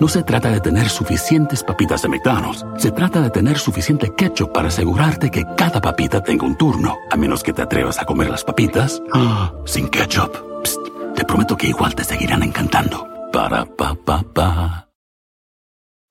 No se trata de tener suficientes papitas de McDonald's. Se trata de tener suficiente ketchup para asegurarte que cada papita tenga un turno. A menos que te atrevas a comer las papitas ah, sin ketchup. te prometo que igual te seguirán encantando. Para pa pa pa.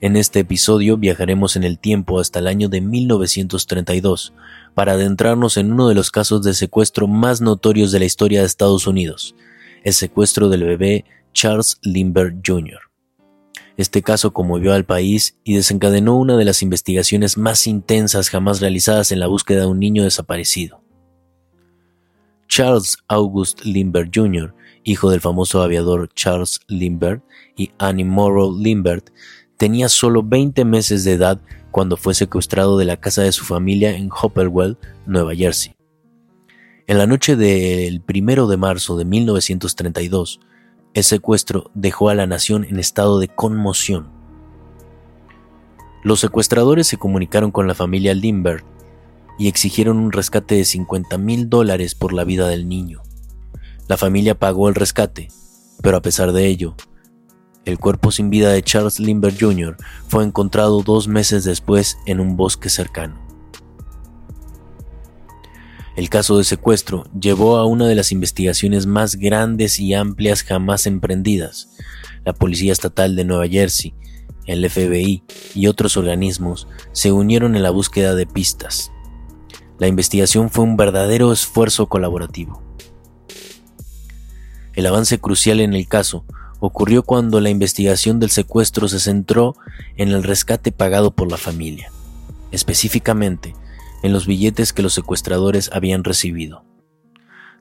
En este episodio viajaremos en el tiempo hasta el año de 1932 para adentrarnos en uno de los casos de secuestro más notorios de la historia de Estados Unidos, el secuestro del bebé Charles Lindbergh Jr. Este caso conmovió al país y desencadenó una de las investigaciones más intensas jamás realizadas en la búsqueda de un niño desaparecido. Charles August Lindbergh Jr., hijo del famoso aviador Charles Lindbergh y Annie Morrow Lindbergh, tenía solo 20 meses de edad cuando fue secuestrado de la casa de su familia en Hopewell, Nueva Jersey. En la noche del 1 de marzo de 1932, el secuestro dejó a la nación en estado de conmoción. Los secuestradores se comunicaron con la familia Lindbergh y exigieron un rescate de 50 mil dólares por la vida del niño. La familia pagó el rescate, pero a pesar de ello, el cuerpo sin vida de Charles Lindbergh Jr. fue encontrado dos meses después en un bosque cercano. El caso de secuestro llevó a una de las investigaciones más grandes y amplias jamás emprendidas. La Policía Estatal de Nueva Jersey, el FBI y otros organismos se unieron en la búsqueda de pistas. La investigación fue un verdadero esfuerzo colaborativo. El avance crucial en el caso ocurrió cuando la investigación del secuestro se centró en el rescate pagado por la familia, específicamente en los billetes que los secuestradores habían recibido.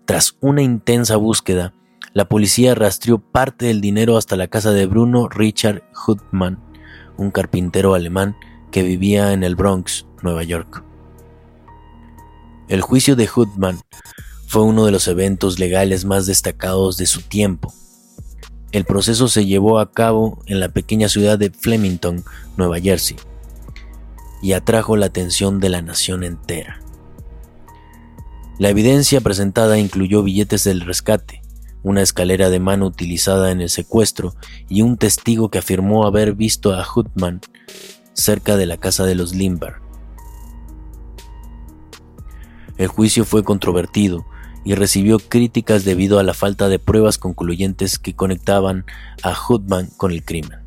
Tras una intensa búsqueda, la policía rastreó parte del dinero hasta la casa de Bruno Richard Hutman, un carpintero alemán que vivía en el Bronx, Nueva York. El juicio de Hutman fue uno de los eventos legales más destacados de su tiempo el proceso se llevó a cabo en la pequeña ciudad de Flemington, Nueva Jersey, y atrajo la atención de la nación entera. La evidencia presentada incluyó billetes del rescate, una escalera de mano utilizada en el secuestro y un testigo que afirmó haber visto a Hutman cerca de la casa de los Lindbergh. El juicio fue controvertido y recibió críticas debido a la falta de pruebas concluyentes que conectaban a Hutman con el crimen.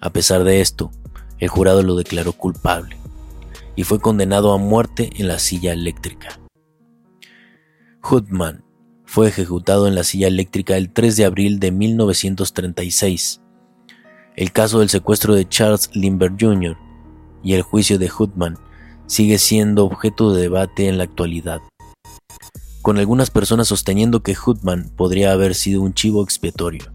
A pesar de esto, el jurado lo declaró culpable y fue condenado a muerte en la silla eléctrica. Hutman fue ejecutado en la silla eléctrica el 3 de abril de 1936. El caso del secuestro de Charles Lindbergh Jr. y el juicio de Hutman sigue siendo objeto de debate en la actualidad con algunas personas sosteniendo que Hutman podría haber sido un chivo expiatorio.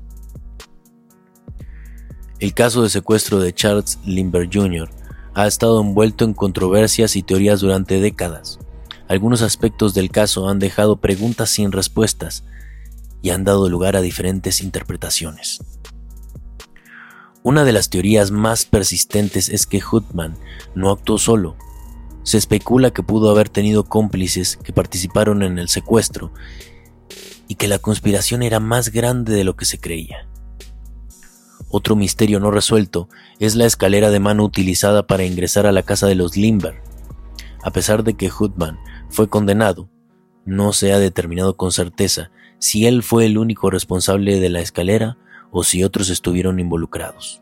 El caso de secuestro de Charles Lindbergh Jr. ha estado envuelto en controversias y teorías durante décadas. Algunos aspectos del caso han dejado preguntas sin respuestas y han dado lugar a diferentes interpretaciones. Una de las teorías más persistentes es que Hutman no actuó solo, se especula que pudo haber tenido cómplices que participaron en el secuestro y que la conspiración era más grande de lo que se creía. Otro misterio no resuelto es la escalera de mano utilizada para ingresar a la casa de los Limber. A pesar de que Hutman fue condenado, no se ha determinado con certeza si él fue el único responsable de la escalera o si otros estuvieron involucrados.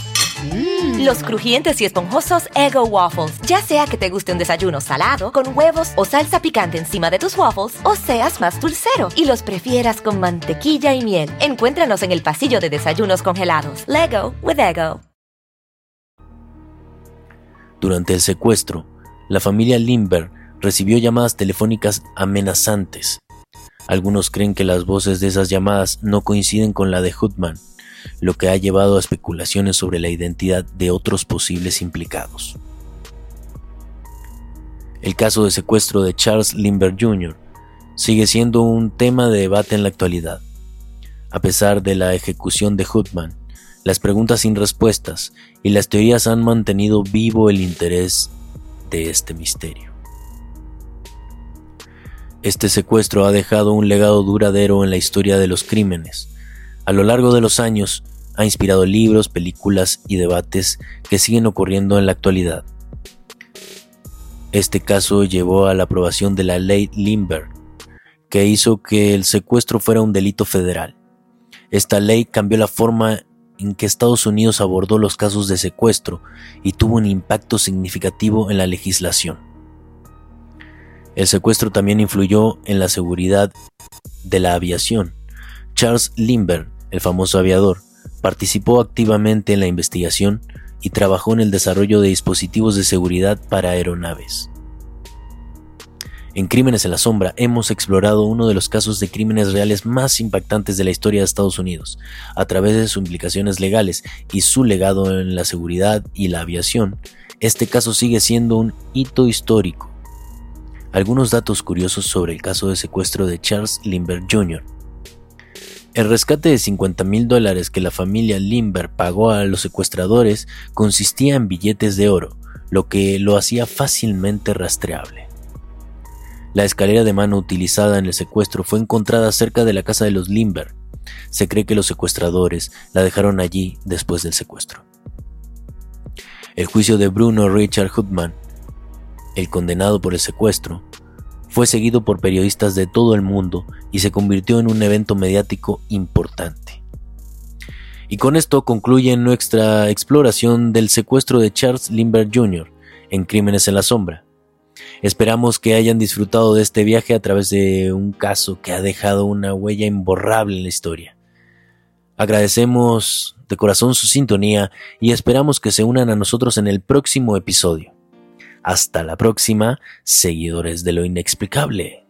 Los crujientes y esponjosos Ego Waffles. Ya sea que te guste un desayuno salado, con huevos o salsa picante encima de tus waffles, o seas más dulcero y los prefieras con mantequilla y miel. Encuéntranos en el pasillo de desayunos congelados. Lego with Ego. Durante el secuestro, la familia Limber recibió llamadas telefónicas amenazantes. Algunos creen que las voces de esas llamadas no coinciden con la de Hoodman, lo que ha llevado a especulaciones sobre la identidad de otros posibles implicados. El caso de secuestro de Charles Limber Jr. sigue siendo un tema de debate en la actualidad. A pesar de la ejecución de Hoodman, las preguntas sin respuestas y las teorías han mantenido vivo el interés de este misterio. Este secuestro ha dejado un legado duradero en la historia de los crímenes. A lo largo de los años, ha inspirado libros, películas y debates que siguen ocurriendo en la actualidad. Este caso llevó a la aprobación de la ley Limber, que hizo que el secuestro fuera un delito federal. Esta ley cambió la forma en que Estados Unidos abordó los casos de secuestro y tuvo un impacto significativo en la legislación. El secuestro también influyó en la seguridad de la aviación. Charles Lindbergh, el famoso aviador, participó activamente en la investigación y trabajó en el desarrollo de dispositivos de seguridad para aeronaves. En Crímenes en la Sombra hemos explorado uno de los casos de crímenes reales más impactantes de la historia de Estados Unidos, a través de sus implicaciones legales y su legado en la seguridad y la aviación. Este caso sigue siendo un hito histórico. Algunos datos curiosos sobre el caso de secuestro de Charles Lindbergh Jr. El rescate de 50 mil dólares que la familia Lindbergh pagó a los secuestradores consistía en billetes de oro, lo que lo hacía fácilmente rastreable. La escalera de mano utilizada en el secuestro fue encontrada cerca de la casa de los Limber. Se cree que los secuestradores la dejaron allí después del secuestro. El juicio de Bruno Richard Hoodman, el condenado por el secuestro, fue seguido por periodistas de todo el mundo y se convirtió en un evento mediático importante. Y con esto concluye nuestra exploración del secuestro de Charles Lindbergh Jr. en Crímenes en la Sombra. Esperamos que hayan disfrutado de este viaje a través de un caso que ha dejado una huella imborrable en la historia. Agradecemos de corazón su sintonía y esperamos que se unan a nosotros en el próximo episodio. Hasta la próxima, seguidores de lo inexplicable.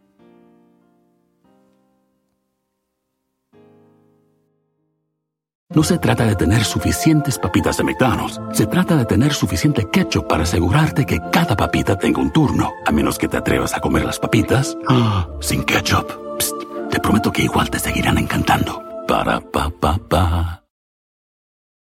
No se trata de tener suficientes papitas de McDonald's. Se trata de tener suficiente ketchup para asegurarte que cada papita tenga un turno. A menos que te atrevas a comer las papitas ah, sin ketchup. te prometo que igual te seguirán encantando. Para pa pa pa.